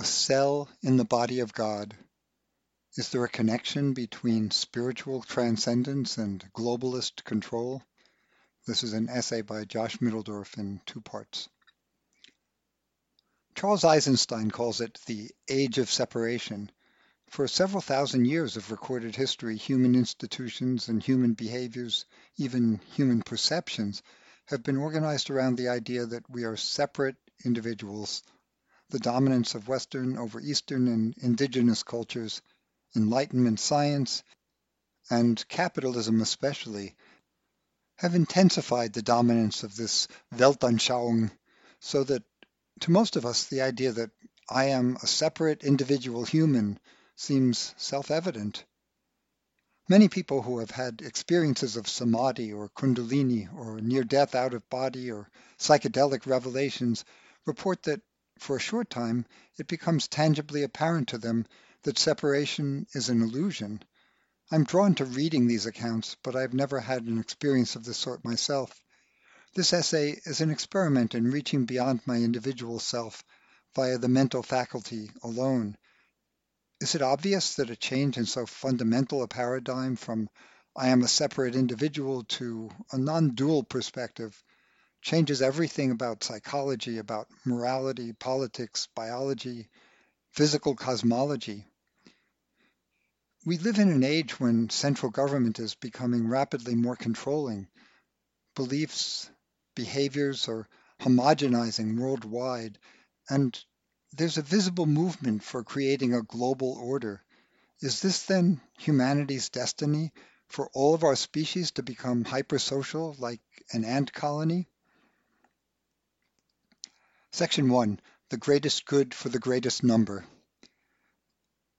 a cell in the body of God. Is there a connection between spiritual transcendence and globalist control? This is an essay by Josh Mitteldorf in two parts. Charles Eisenstein calls it the age of separation. For several thousand years of recorded history, human institutions and human behaviors, even human perceptions, have been organized around the idea that we are separate individuals. The dominance of Western over Eastern and indigenous cultures, Enlightenment science, and capitalism especially, have intensified the dominance of this Weltanschauung so that to most of us the idea that I am a separate individual human seems self-evident. Many people who have had experiences of samadhi or kundalini or near-death out-of-body or psychedelic revelations report that for a short time it becomes tangibly apparent to them that separation is an illusion. I'm drawn to reading these accounts, but I've never had an experience of this sort myself. This essay is an experiment in reaching beyond my individual self via the mental faculty alone is it obvious that a change in so fundamental a paradigm from I am a separate individual to a non-dual perspective changes everything about psychology, about morality, politics, biology, physical cosmology? We live in an age when central government is becoming rapidly more controlling. Beliefs, behaviors are homogenizing worldwide, and there's a visible movement for creating a global order. Is this then humanity's destiny for all of our species to become hypersocial like an ant colony? Section 1. The Greatest Good for the Greatest Number.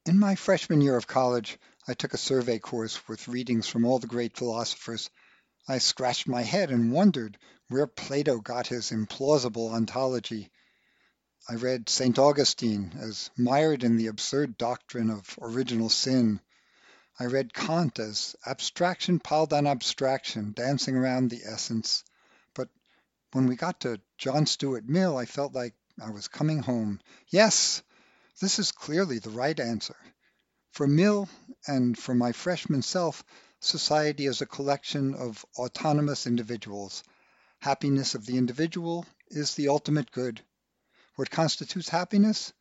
In my freshman year of college, I took a survey course with readings from all the great philosophers. I scratched my head and wondered where Plato got his implausible ontology I read St. Augustine as mired in the absurd doctrine of original sin. I read Kant as abstraction piled on abstraction, dancing around the essence. When we got to John Stuart Mill, I felt like I was coming home. Yes, this is clearly the right answer. For Mill and for my freshman self, society is a collection of autonomous individuals. Happiness of the individual is the ultimate good. What constitutes happiness?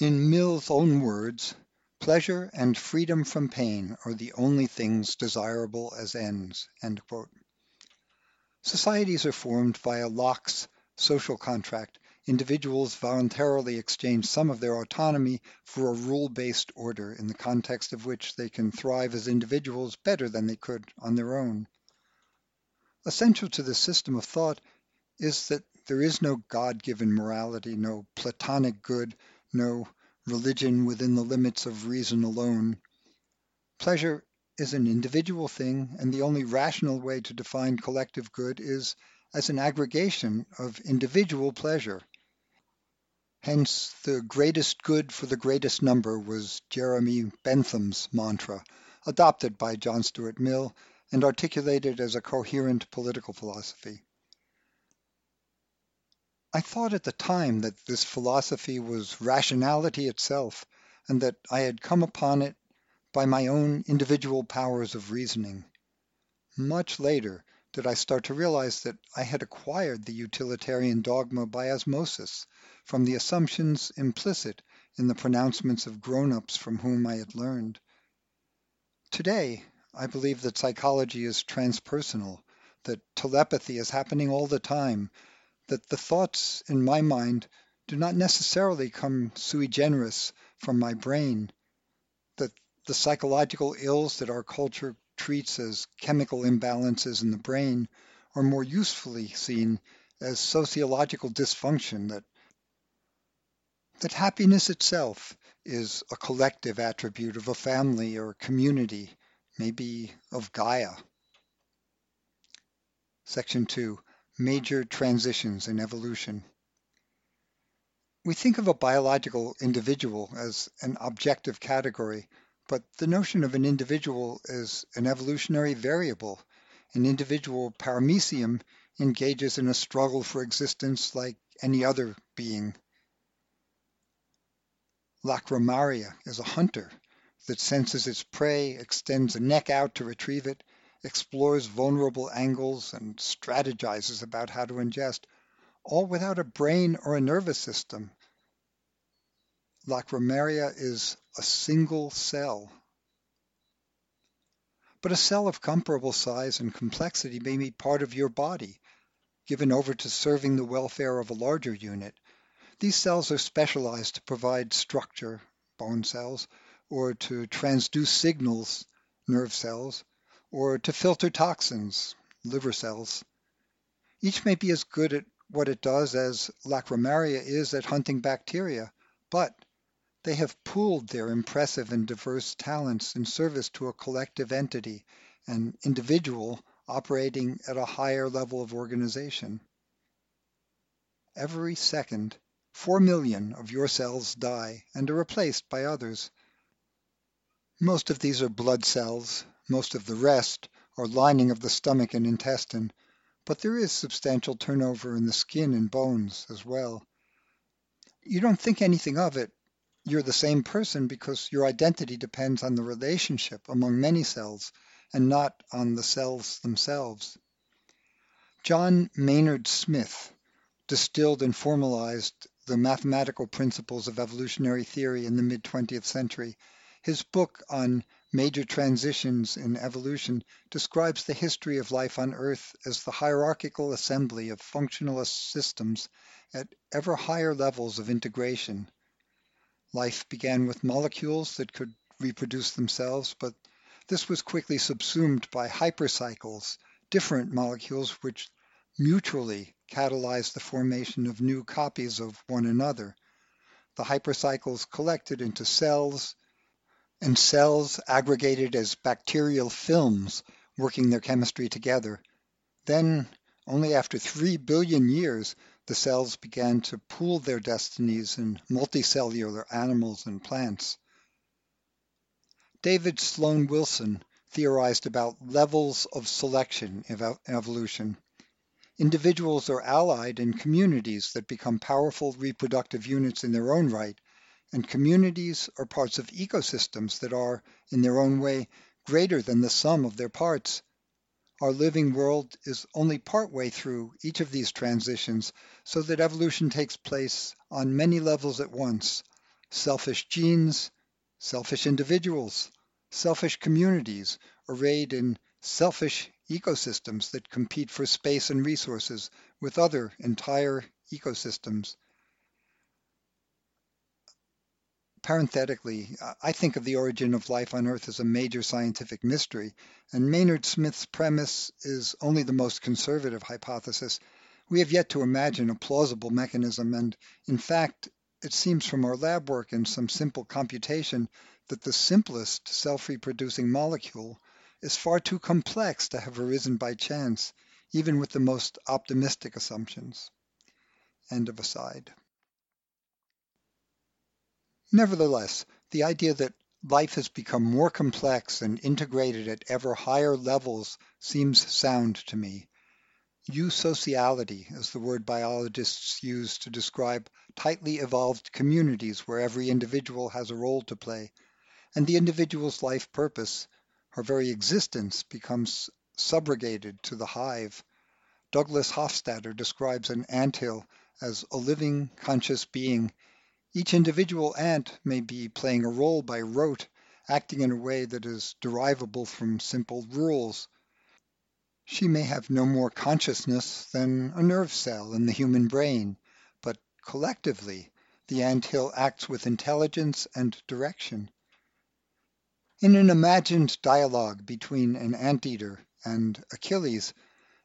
In Mill's own words, pleasure and freedom from pain are the only things desirable as ends. Societies are formed via Locke's social contract. Individuals voluntarily exchange some of their autonomy for a rule-based order in the context of which they can thrive as individuals better than they could on their own. Essential to this system of thought is that there is no God-given morality, no Platonic good, no religion within the limits of reason alone. Pleasure is an individual thing, and the only rational way to define collective good is as an aggregation of individual pleasure. Hence, the greatest good for the greatest number was Jeremy Bentham's mantra, adopted by John Stuart Mill and articulated as a coherent political philosophy. I thought at the time that this philosophy was rationality itself, and that I had come upon it by my own individual powers of reasoning. Much later did I start to realize that I had acquired the utilitarian dogma by osmosis from the assumptions implicit in the pronouncements of grown-ups from whom I had learned. Today, I believe that psychology is transpersonal, that telepathy is happening all the time, that the thoughts in my mind do not necessarily come sui generis from my brain, the psychological ills that our culture treats as chemical imbalances in the brain are more usefully seen as sociological dysfunction, that, that happiness itself is a collective attribute of a family or community, maybe of Gaia. Section 2 major transitions in evolution. We think of a biological individual as an objective category, but the notion of an individual is an evolutionary variable. An individual paramecium engages in a struggle for existence like any other being. Lacrymaria is a hunter that senses its prey, extends a neck out to retrieve it, explores vulnerable angles, and strategizes about how to ingest, all without a brain or a nervous system. Lacrymaria is a single cell. But a cell of comparable size and complexity may be part of your body, given over to serving the welfare of a larger unit. These cells are specialized to provide structure, bone cells, or to transduce signals, nerve cells, or to filter toxins, liver cells. Each may be as good at what it does as Lacrymaria is at hunting bacteria, but they have pooled their impressive and diverse talents in service to a collective entity, an individual operating at a higher level of organization. Every second, 4 million of your cells die and are replaced by others. Most of these are blood cells, most of the rest are lining of the stomach and intestine, but there is substantial turnover in the skin and bones as well. You don't think anything of it. You're the same person because your identity depends on the relationship among many cells and not on the cells themselves. John Maynard Smith distilled and formalized the mathematical principles of evolutionary theory in the mid 20th century. His book on major transitions in evolution describes the history of life on Earth as the hierarchical assembly of functionalist systems at ever higher levels of integration. Life began with molecules that could reproduce themselves, but this was quickly subsumed by hypercycles, different molecules which mutually catalyze the formation of new copies of one another. The hypercycles collected into cells, and cells aggregated as bacterial films working their chemistry together. Then, only after three billion years, the cells began to pool their destinies in multicellular animals and plants. David Sloan Wilson theorized about levels of selection in evolution. Individuals are allied in communities that become powerful reproductive units in their own right, and communities are parts of ecosystems that are, in their own way, greater than the sum of their parts. Our living world is only partway through each of these transitions, so that evolution takes place on many levels at once. Selfish genes, selfish individuals, selfish communities arrayed in selfish ecosystems that compete for space and resources with other entire ecosystems. Parenthetically, I think of the origin of life on Earth as a major scientific mystery, and Maynard Smith's premise is only the most conservative hypothesis. We have yet to imagine a plausible mechanism, and in fact, it seems from our lab work and some simple computation that the simplest self-reproducing molecule is far too complex to have arisen by chance, even with the most optimistic assumptions. End of aside. Nevertheless, the idea that life has become more complex and integrated at ever higher levels seems sound to me. Eusociality is the word biologists use to describe tightly evolved communities where every individual has a role to play, and the individual's life purpose her very existence becomes subrogated to the hive. Douglas Hofstadter describes an anthill as a living, conscious being. Each individual ant may be playing a role by rote, acting in a way that is derivable from simple rules. She may have no more consciousness than a nerve cell in the human brain, but collectively, the anthill acts with intelligence and direction. In an imagined dialogue between an anteater and Achilles,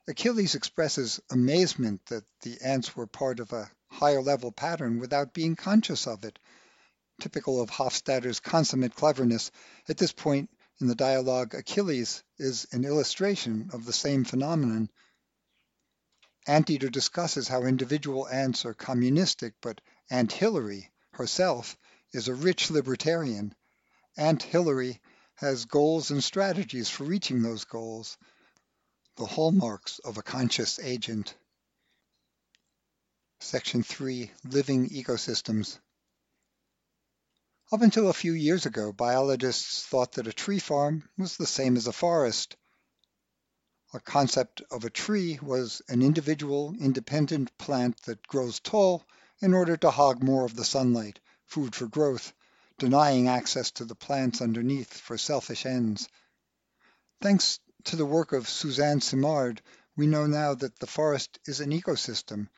Achilles expresses amazement that the ants were part of a higher level pattern without being conscious of it. Typical of Hofstadter's consummate cleverness, at this point in the dialogue, Achilles is an illustration of the same phenomenon. Anteater discusses how individual ants are communistic, but Aunt Hillary herself is a rich libertarian. Aunt Hillary has goals and strategies for reaching those goals, the hallmarks of a conscious agent. Section 3, Living Ecosystems. Up until a few years ago, biologists thought that a tree farm was the same as a forest. A concept of a tree was an individual, independent plant that grows tall in order to hog more of the sunlight, food for growth, denying access to the plants underneath for selfish ends. Thanks to the work of Suzanne Simard, we know now that the forest is an ecosystem,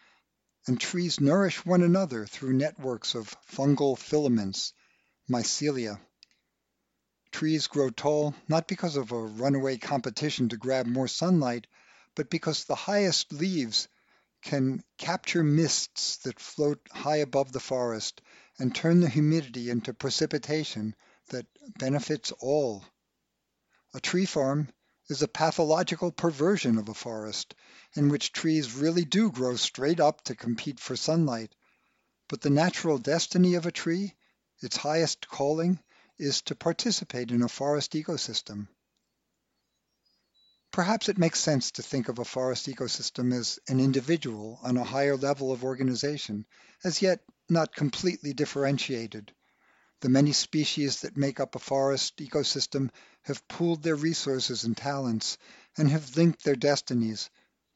and trees nourish one another through networks of fungal filaments, mycelia. Trees grow tall not because of a runaway competition to grab more sunlight, but because the highest leaves can capture mists that float high above the forest and turn the humidity into precipitation that benefits all. A tree farm is a pathological perversion of a forest in which trees really do grow straight up to compete for sunlight. But the natural destiny of a tree, its highest calling, is to participate in a forest ecosystem. Perhaps it makes sense to think of a forest ecosystem as an individual on a higher level of organization, as yet not completely differentiated. The many species that make up a forest ecosystem have pooled their resources and talents and have linked their destinies,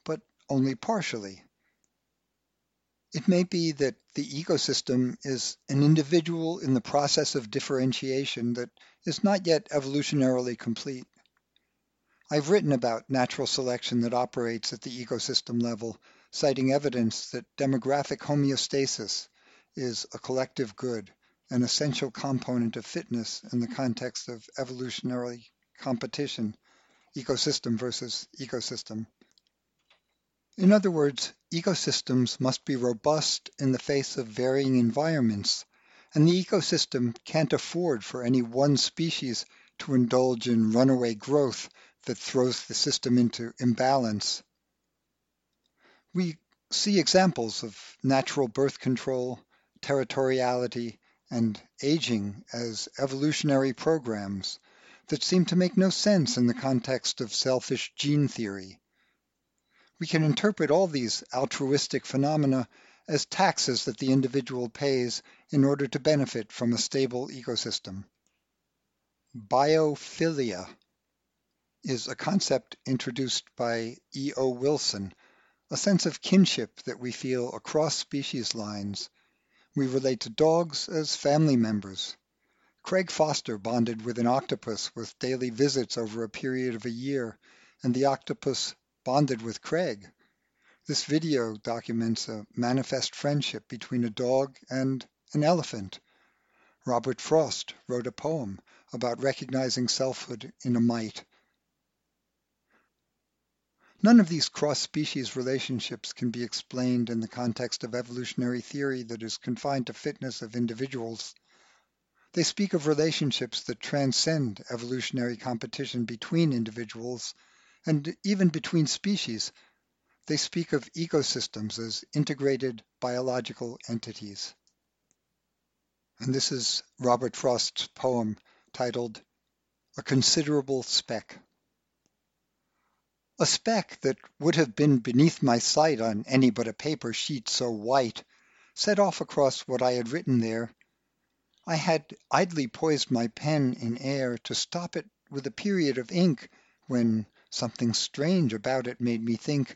but only partially. It may be that the ecosystem is an individual in the process of differentiation that is not yet evolutionarily complete. I've written about natural selection that operates at the ecosystem level, citing evidence that demographic homeostasis is a collective good, an essential component of fitness in the context of evolutionary competition, ecosystem versus ecosystem. In other words, ecosystems must be robust in the face of varying environments, and the ecosystem can't afford for any one species to indulge in runaway growth that throws the system into imbalance. We see examples of natural birth control, territoriality, and aging as evolutionary programs that seem to make no sense in the context of selfish gene theory. We can interpret all these altruistic phenomena as taxes that the individual pays in order to benefit from a stable ecosystem. Biophilia is a concept introduced by E.O. Wilson, a sense of kinship that we feel across species lines we relate to dogs as family members. Craig Foster bonded with an octopus with daily visits over a period of a year, and the octopus bonded with Craig. This video documents a manifest friendship between a dog and an elephant. Robert Frost wrote a poem about recognizing selfhood in a mite. None of these cross-species relationships can be explained in the context of evolutionary theory that is confined to fitness of individuals. They speak of relationships that transcend evolutionary competition between individuals and even between species. They speak of ecosystems as integrated biological entities. And this is Robert Frost's poem titled A Considerable Speck. A speck that would have been beneath my sight on any but a paper sheet so white set off across what I had written there. I had idly poised my pen in air to stop it with a period of ink when something strange about it made me think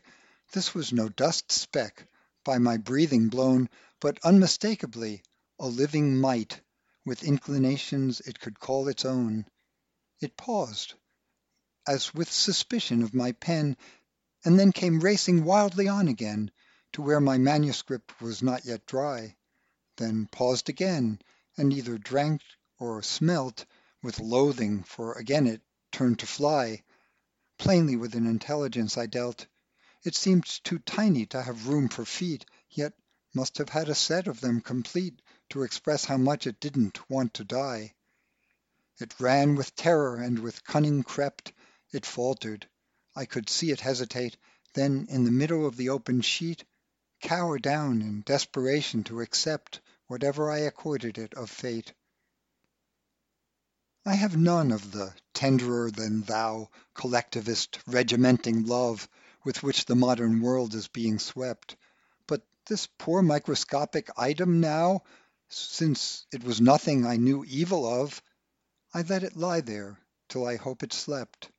this was no dust speck by my breathing blown, but unmistakably a living mite with inclinations it could call its own. It paused as with suspicion of my pen, and then came racing wildly on again to where my manuscript was not yet dry, then paused again, and either drank or smelt with loathing, for again it turned to fly. Plainly with an intelligence I dealt. It seemed too tiny to have room for feet, yet must have had a set of them complete to express how much it didn't want to die. It ran with terror and with cunning crept, it faltered. I could see it hesitate, then in the middle of the open sheet, cower down in desperation to accept whatever I accorded it of fate. I have none of the tenderer than thou collectivist regimenting love with which the modern world is being swept, but this poor microscopic item now Since it was nothing I knew evil of, I let it lie there till I hope it slept.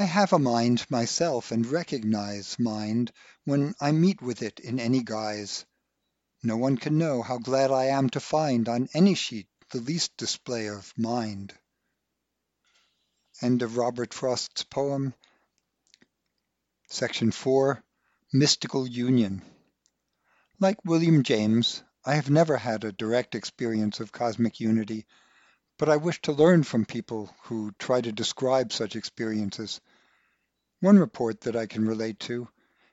I have a mind myself and recognize Mind when I meet with it in any guise. No one can know how glad I am to find On any sheet the least display of Mind. End of Robert Frost's poem. Section 4 Mystical Union Like William James, I have never had a direct experience of cosmic unity, but I wish to learn from people who try to describe such experiences. One report that I can relate to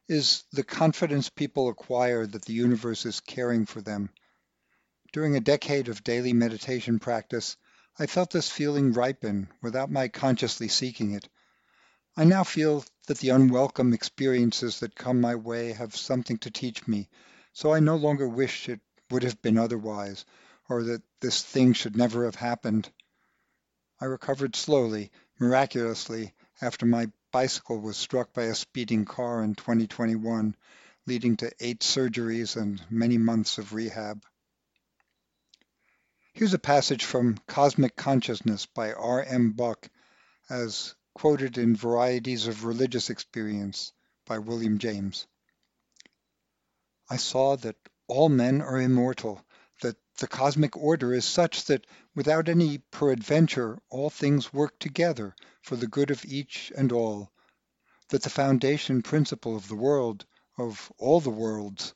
is the confidence people acquire that the universe is caring for them. During a decade of daily meditation practice, I felt this feeling ripen without my consciously seeking it. I now feel that the unwelcome experiences that come my way have something to teach me, so I no longer wish it would have been otherwise, or that this thing should never have happened. I recovered slowly, miraculously, after my bicycle was struck by a speeding car in 2021, leading to eight surgeries and many months of rehab. Here's a passage from Cosmic Consciousness by R. M. Bucke, as quoted in Varieties of Religious Experience by William James. I saw that all men are immortal, the cosmic order is such that without any peradventure all things work together for the good of each and all, that the foundation principle of the world, of all the worlds,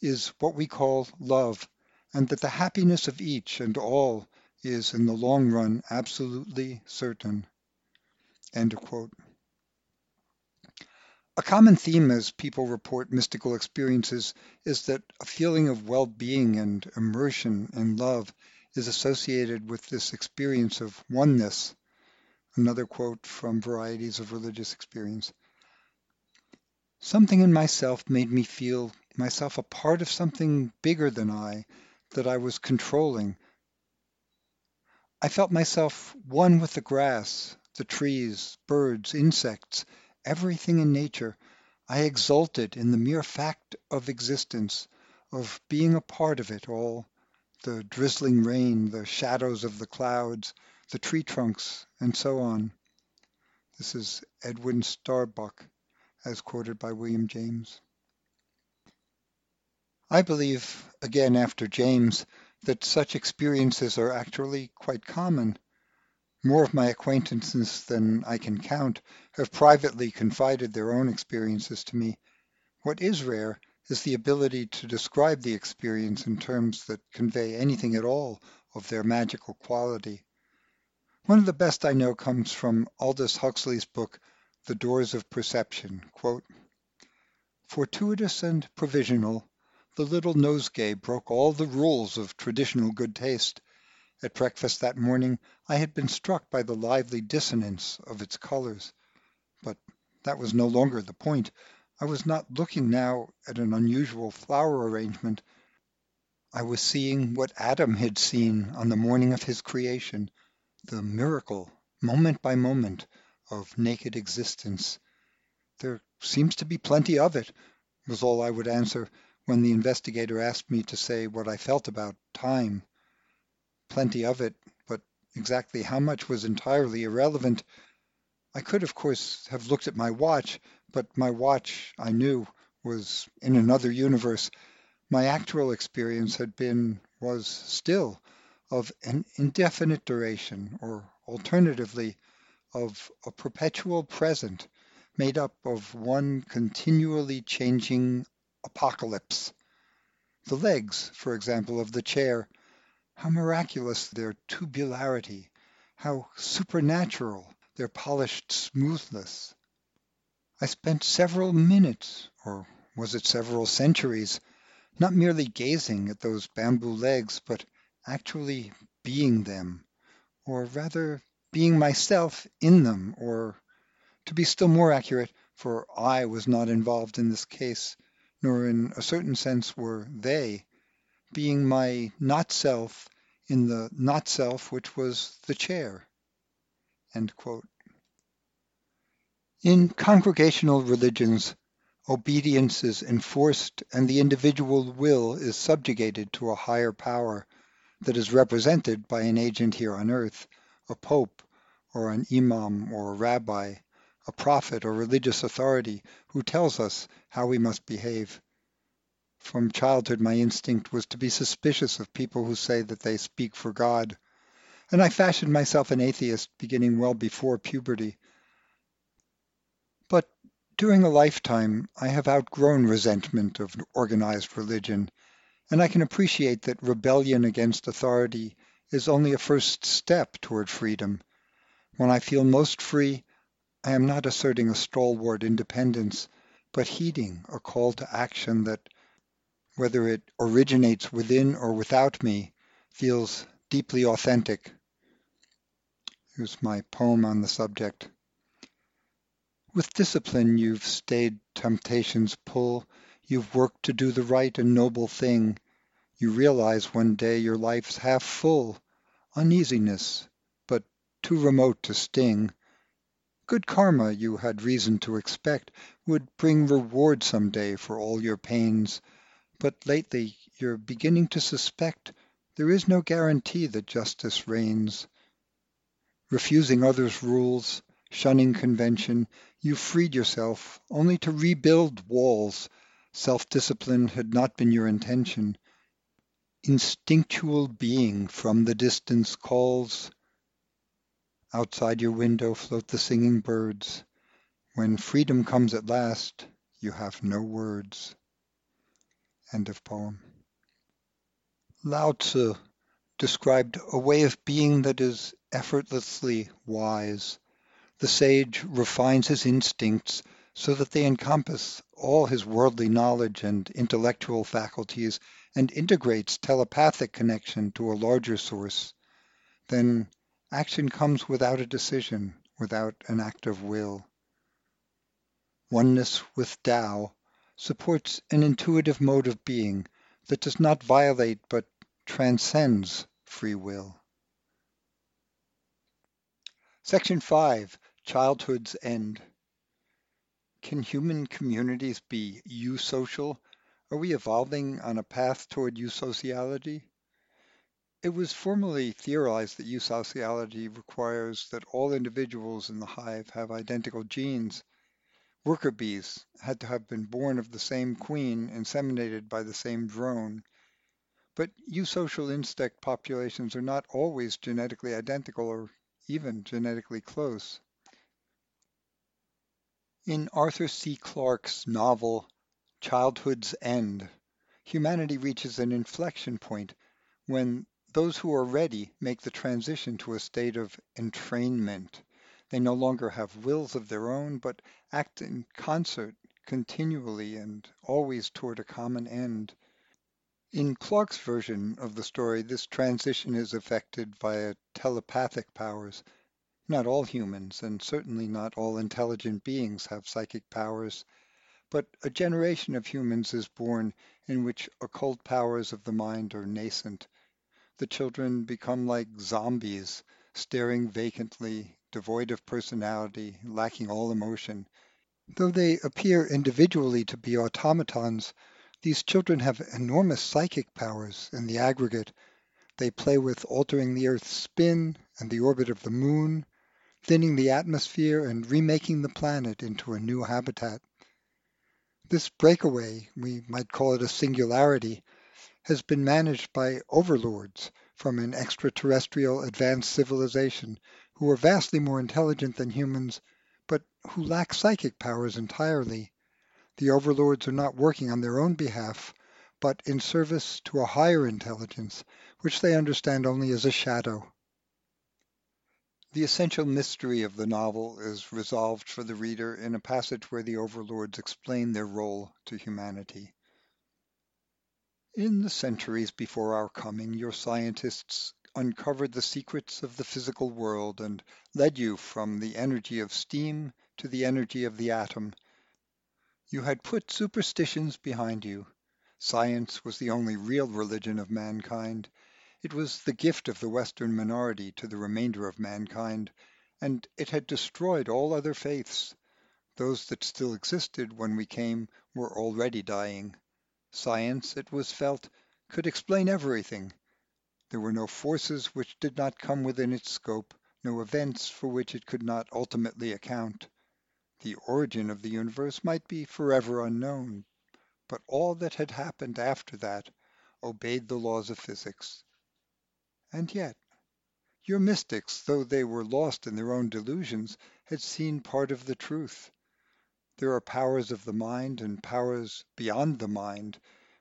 is what we call love, and that the happiness of each and all is in the long run absolutely certain. A common theme as people report mystical experiences is that a feeling of well-being and immersion in love is associated with this experience of oneness Another quote from Varieties of Religious Experience. Something in myself made me feel myself a part of something bigger than I, that I was controlling. I felt myself one with the grass, the trees, birds, insects, everything in nature. I exulted in the mere fact of existence, of being a part of it all, the drizzling rain, the shadows of the clouds, the tree trunks, and so on. This is Edwin Starbuck, as quoted by William James. I believe, again after James, that such experiences are actually quite common. More of my acquaintances than I can count have privately confided their own experiences to me. What is rare is the ability to describe the experience in terms that convey anything at all of their magical quality. One of the best I know comes from Aldous Huxley's book, The Doors of Perception. Fortuitous and provisional, the little nosegay broke all the rules of traditional good taste. At breakfast that morning I had been struck by the lively dissonance of its colors. But that was no longer the point. I was not looking now at an unusual flower arrangement. I was seeing what Adam had seen on the morning of his creation, the miracle, moment by moment, of naked existence. There seems to be plenty of it, was all I would answer when the investigator asked me to say what I felt about time. Plenty of it, but exactly how much was entirely irrelevant. I could, of course, have looked at my watch, but my watch, I knew, was in another universe. My actual experience had been, was still, of an indefinite duration, or alternatively, of a perpetual present made up of one continually changing apocalypse. The legs, for example, of the chair, how miraculous their tubularity, how supernatural their polished smoothness. I spent several minutes, or was it several centuries, not merely gazing at those bamboo legs, but actually being them, or rather being myself in them, or to be still more accurate, for I was not involved in this case, nor in a certain sense were they, being my not self in the not self which was the chair. In congregational religions, obedience is enforced and the individual will is subjugated to a higher power that is represented by an agent here on earth, a pope or an imam or a rabbi, a prophet or religious authority who tells us how we must behave. From childhood, my instinct was to be suspicious of people who say that they speak for God, and I fashioned myself an atheist beginning well before puberty. But during a lifetime, I have outgrown resentment of organized religion and I can appreciate that rebellion against authority is only a first step toward freedom. When I feel most free, I am not asserting a stalwart independence, but heeding a call to action that, whether it originates within or without me, feels deeply authentic. Here's my poem on the subject. With discipline you've stayed temptation's pull, You've worked to do the right and noble thing. You realize one day your life's half full, Uneasiness, but too remote to sting. Good karma, you had reason to expect, Would bring reward some day for all your pains, But lately you're beginning to suspect There is no guarantee that justice reigns. Refusing others' rules, shunning convention, You freed yourself only to rebuild walls Self-discipline had not been your intention. Instinctual being from the distance calls. Outside your window float the singing birds. When freedom comes at last, you have no words. End of poem. Lao Tzu described a way of being that is effortlessly wise. The sage refines his instincts so that they encompass all his worldly knowledge and intellectual faculties and integrates telepathic connection to a larger source, then action comes without a decision, without an act of will. Oneness with Tao supports an intuitive mode of being that does not violate but transcends free will. Section 5 Childhood's End can human communities be eusocial? Are we evolving on a path toward eusociality? It was formerly theorized that eusociality requires that all individuals in the hive have identical genes. Worker bees had to have been born of the same queen, inseminated by the same drone. But eusocial insect populations are not always genetically identical or even genetically close. In Arthur C. Clarke's novel Childhood's End, humanity reaches an inflection point when those who are ready make the transition to a state of entrainment. They no longer have wills of their own, but act in concert continually and always toward a common end. In Clarke's version of the story, this transition is effected via telepathic powers not all humans, and certainly not all intelligent beings, have psychic powers, but a generation of humans is born in which occult powers of the mind are nascent. The children become like zombies, staring vacantly, devoid of personality, lacking all emotion. Though they appear individually to be automatons, these children have enormous psychic powers in the aggregate. They play with altering the Earth's spin and the orbit of the moon, thinning the atmosphere and remaking the planet into a new habitat. This breakaway, we might call it a singularity, has been managed by overlords from an extraterrestrial advanced civilization who are vastly more intelligent than humans, but who lack psychic powers entirely. The overlords are not working on their own behalf, but in service to a higher intelligence, which they understand only as a shadow. The essential mystery of the novel is resolved for the reader in a passage where the overlords explain their role to humanity. In the centuries before our coming, your scientists uncovered the secrets of the physical world and led you from the energy of steam to the energy of the atom. You had put superstitions behind you. Science was the only real religion of mankind, it was the gift of the Western minority to the remainder of mankind, and it had destroyed all other faiths. Those that still existed when we came were already dying. Science, it was felt, could explain everything. There were no forces which did not come within its scope, no events for which it could not ultimately account. The origin of the universe might be forever unknown, but all that had happened after that obeyed the laws of physics. And yet, your mystics, though they were lost in their own delusions, had seen part of the truth. There are powers of the mind and powers beyond the mind,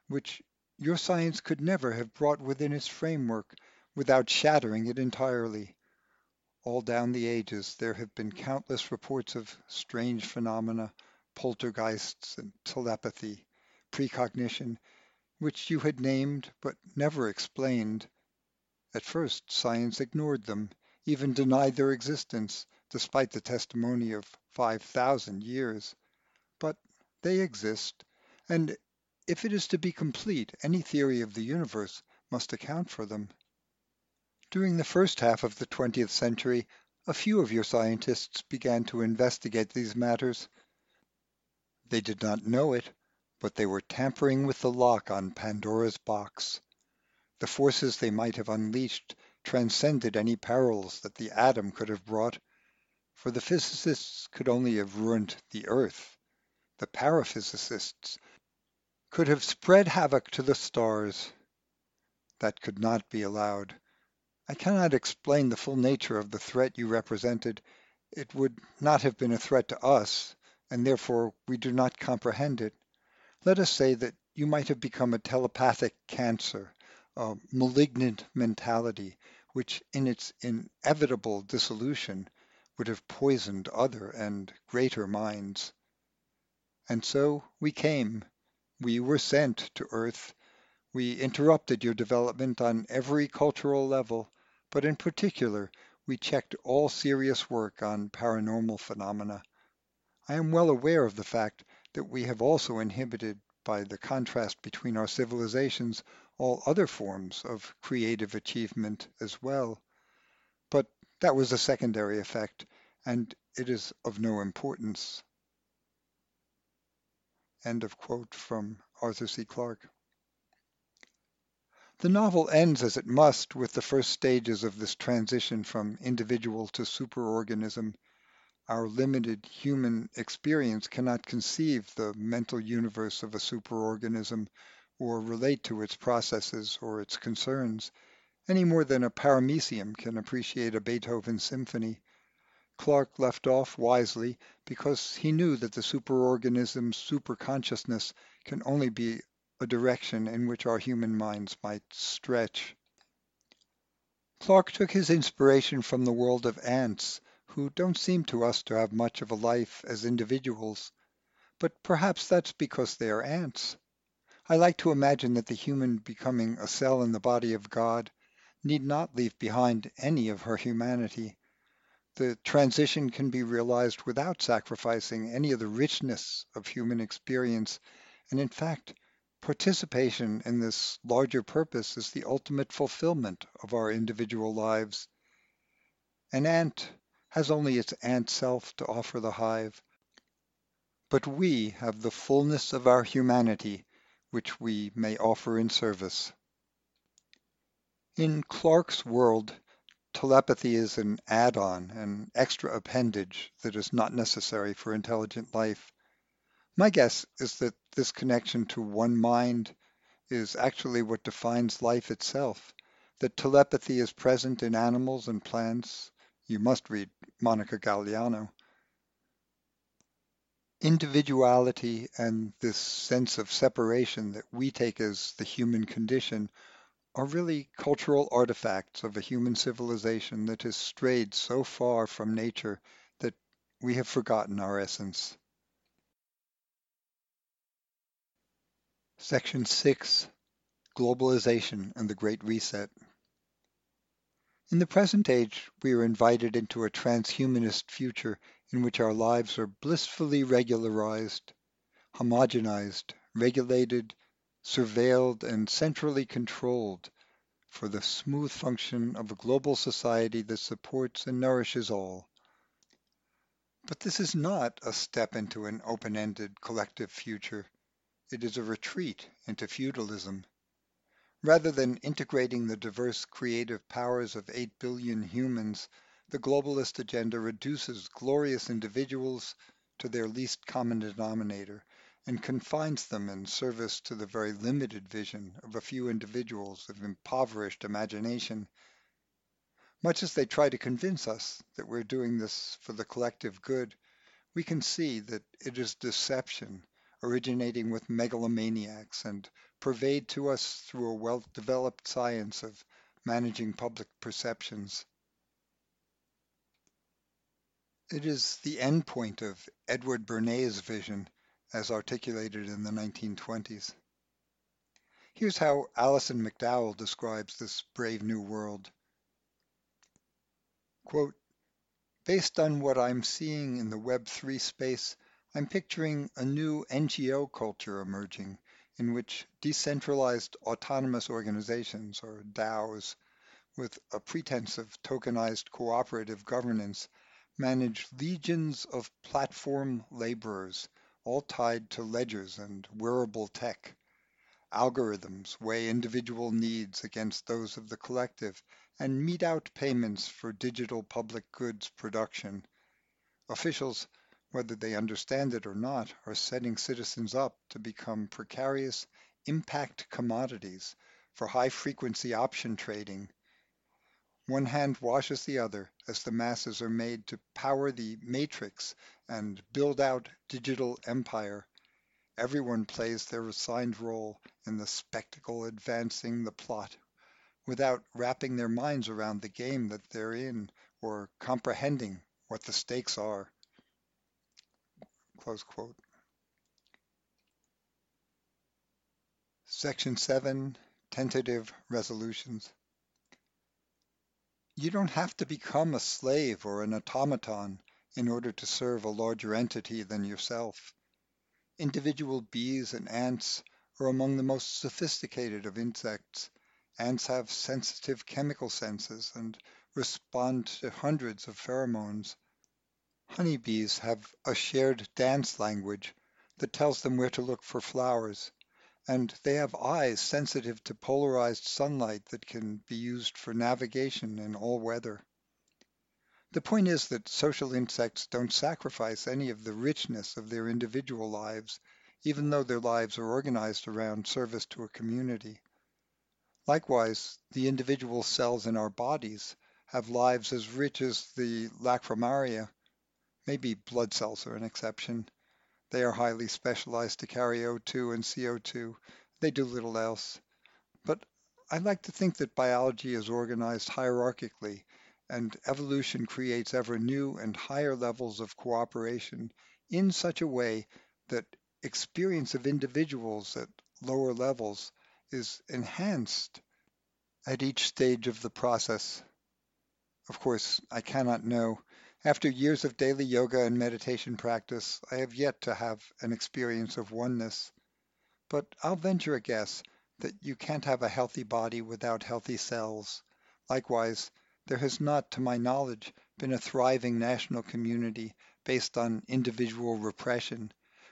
which your science could never have brought within its framework without shattering it entirely. All down the ages there have been countless reports of strange phenomena, poltergeists and telepathy, precognition, which you had named but never explained. At first science ignored them, even denied their existence, despite the testimony of 5,000 years. But they exist, and if it is to be complete, any theory of the universe must account for them. During the first half of the 20th century, a few of your scientists began to investigate these matters. They did not know it, but they were tampering with the lock on Pandora's box. The forces they might have unleashed transcended any perils that the atom could have brought, for the physicists could only have ruined the earth. The paraphysicists could have spread havoc to the stars. That could not be allowed. I cannot explain the full nature of the threat you represented. It would not have been a threat to us, and therefore we do not comprehend it. Let us say that you might have become a telepathic cancer, a malignant mentality, which in its inevitable dissolution would have poisoned other and greater minds. And so we came. We were sent to Earth. We interrupted your development on every cultural level but in particular, we checked all serious work on paranormal phenomena. I am well aware of the fact that we have also inhibited, by the contrast between our civilizations, all other forms of creative achievement as well. But that was a secondary effect, and it is of no importance. End of quote from Arthur C. Clarke. The novel ends as it must with the first stages of this transition from individual to superorganism. Our limited human experience cannot conceive the mental universe of a superorganism or relate to its processes or its concerns, any more than a paramecium can appreciate a Beethoven symphony. Clarke left off wisely because he knew that the superorganism's superconsciousness can only be a direction in which our human minds might stretch. Clarke took his inspiration from the world of ants, who don't seem to us to have much of a life as individuals, but perhaps that's because they are ants. I like to imagine that the human becoming a cell in the body of God need not leave behind any of her humanity. The transition can be realized without sacrificing any of the richness of human experience, and in fact, Participation in this larger purpose is the ultimate fulfillment of our individual lives. An ant has only its ant self to offer the hive, but we have the fullness of our humanity which we may offer in service. In Clarke's world, telepathy is an add-on, an extra appendage that is not necessary for intelligent life. My guess is that this connection to one mind is actually what defines life itself, that telepathy is present in animals and plants. You must read Monica Gagliano. Individuality and this sense of separation that we take as the human condition are really cultural artifacts of a human civilization that has strayed so far from nature that we have forgotten our essence. Section 6 Globalization and the Great Reset In the present age, we are invited into a transhumanist future in which our lives are blissfully regularized, homogenized, regulated, surveilled, and centrally controlled for the smooth function of a global society that supports and nourishes all. But this is not a step into an open-ended collective future. it is a retreat into feudalism. Rather than integrating the diverse creative powers of 8 billion humans, the globalist agenda reduces glorious individuals to their least common denominator and confines them in service to the very limited vision of a few individuals of impoverished imagination. Much as they try to convince us that we're doing this for the collective good, we can see that it is deception originating with megalomaniacs and pervade to us through a well-developed science of managing public perceptions. It is the endpoint of Edward Bernays' vision as articulated in the 1920s. Here's how Alison McDowell describes this brave new world. Quote, Based on what I'm seeing in the Web3 space, I'm picturing a new NGO culture emerging in which decentralized autonomous organizations, or DAOs, with a pretense of tokenized cooperative governance, manage legions of platform laborers, all tied to ledgers and wearable tech. Algorithms weigh individual needs against those of the collective and mete out payments for digital public goods production. Officials, whether they understand it or not, are setting citizens up to become precarious impact commodities for high-frequency option trading. One hand washes the other as the masses are made to power the matrix and build out digital empire. Everyone plays their assigned role in the spectacle advancing the plot without wrapping their minds around the game that they're in or comprehending what the stakes are. Close quote. Section 7, Tentative Resolutions. You don't have to become a slave or an automaton in order to serve a larger entity than yourself. Individual bees and ants are among the most sophisticated of insects. Ants have sensitive chemical senses and respond to hundreds of pheromones. Honeybees have a shared dance language that tells them where to look for flowers, and they have eyes sensitive to polarized sunlight that can be used for navigation in all weather. The point is that social insects don't sacrifice any of the richness of their individual lives, even though their lives are organized around service to a community. Likewise, the individual cells in our bodies have lives as rich as the Lacrymaria. Maybe blood cells are an exception. They are highly specialized to carry O2 and CO2. They do little else. But I like to think that biology is organized hierarchically and evolution creates ever new and higher levels of cooperation in such a way that experience of individuals at lower levels is enhanced at each stage of the process. Of course, I cannot know. After years of daily yoga and meditation practice, I have yet to have an experience of oneness. But I'll venture a guess that you can't have a healthy body without healthy cells. Likewise, there has not, to my knowledge, been a thriving national community based on individual repression,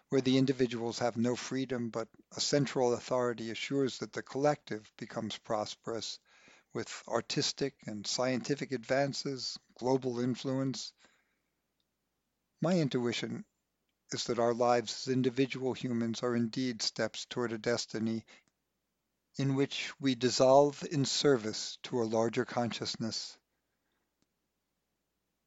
where the individuals have no freedom but a central authority assures that the collective becomes prosperous with artistic and scientific advances, global influence. My intuition is that our lives as individual humans are indeed steps toward a destiny in which we dissolve in service to a larger consciousness.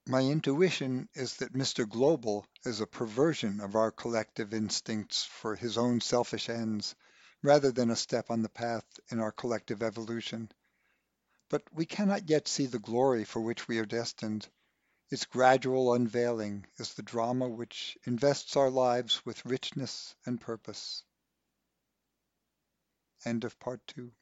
My intuition is that Mr. Global is a perversion of our collective instincts for his own selfish ends, rather than a step on the path in our collective evolution. But we cannot yet see the glory for which we are destined. Its gradual unveiling is the drama which invests our lives with richness and purpose. End of part two.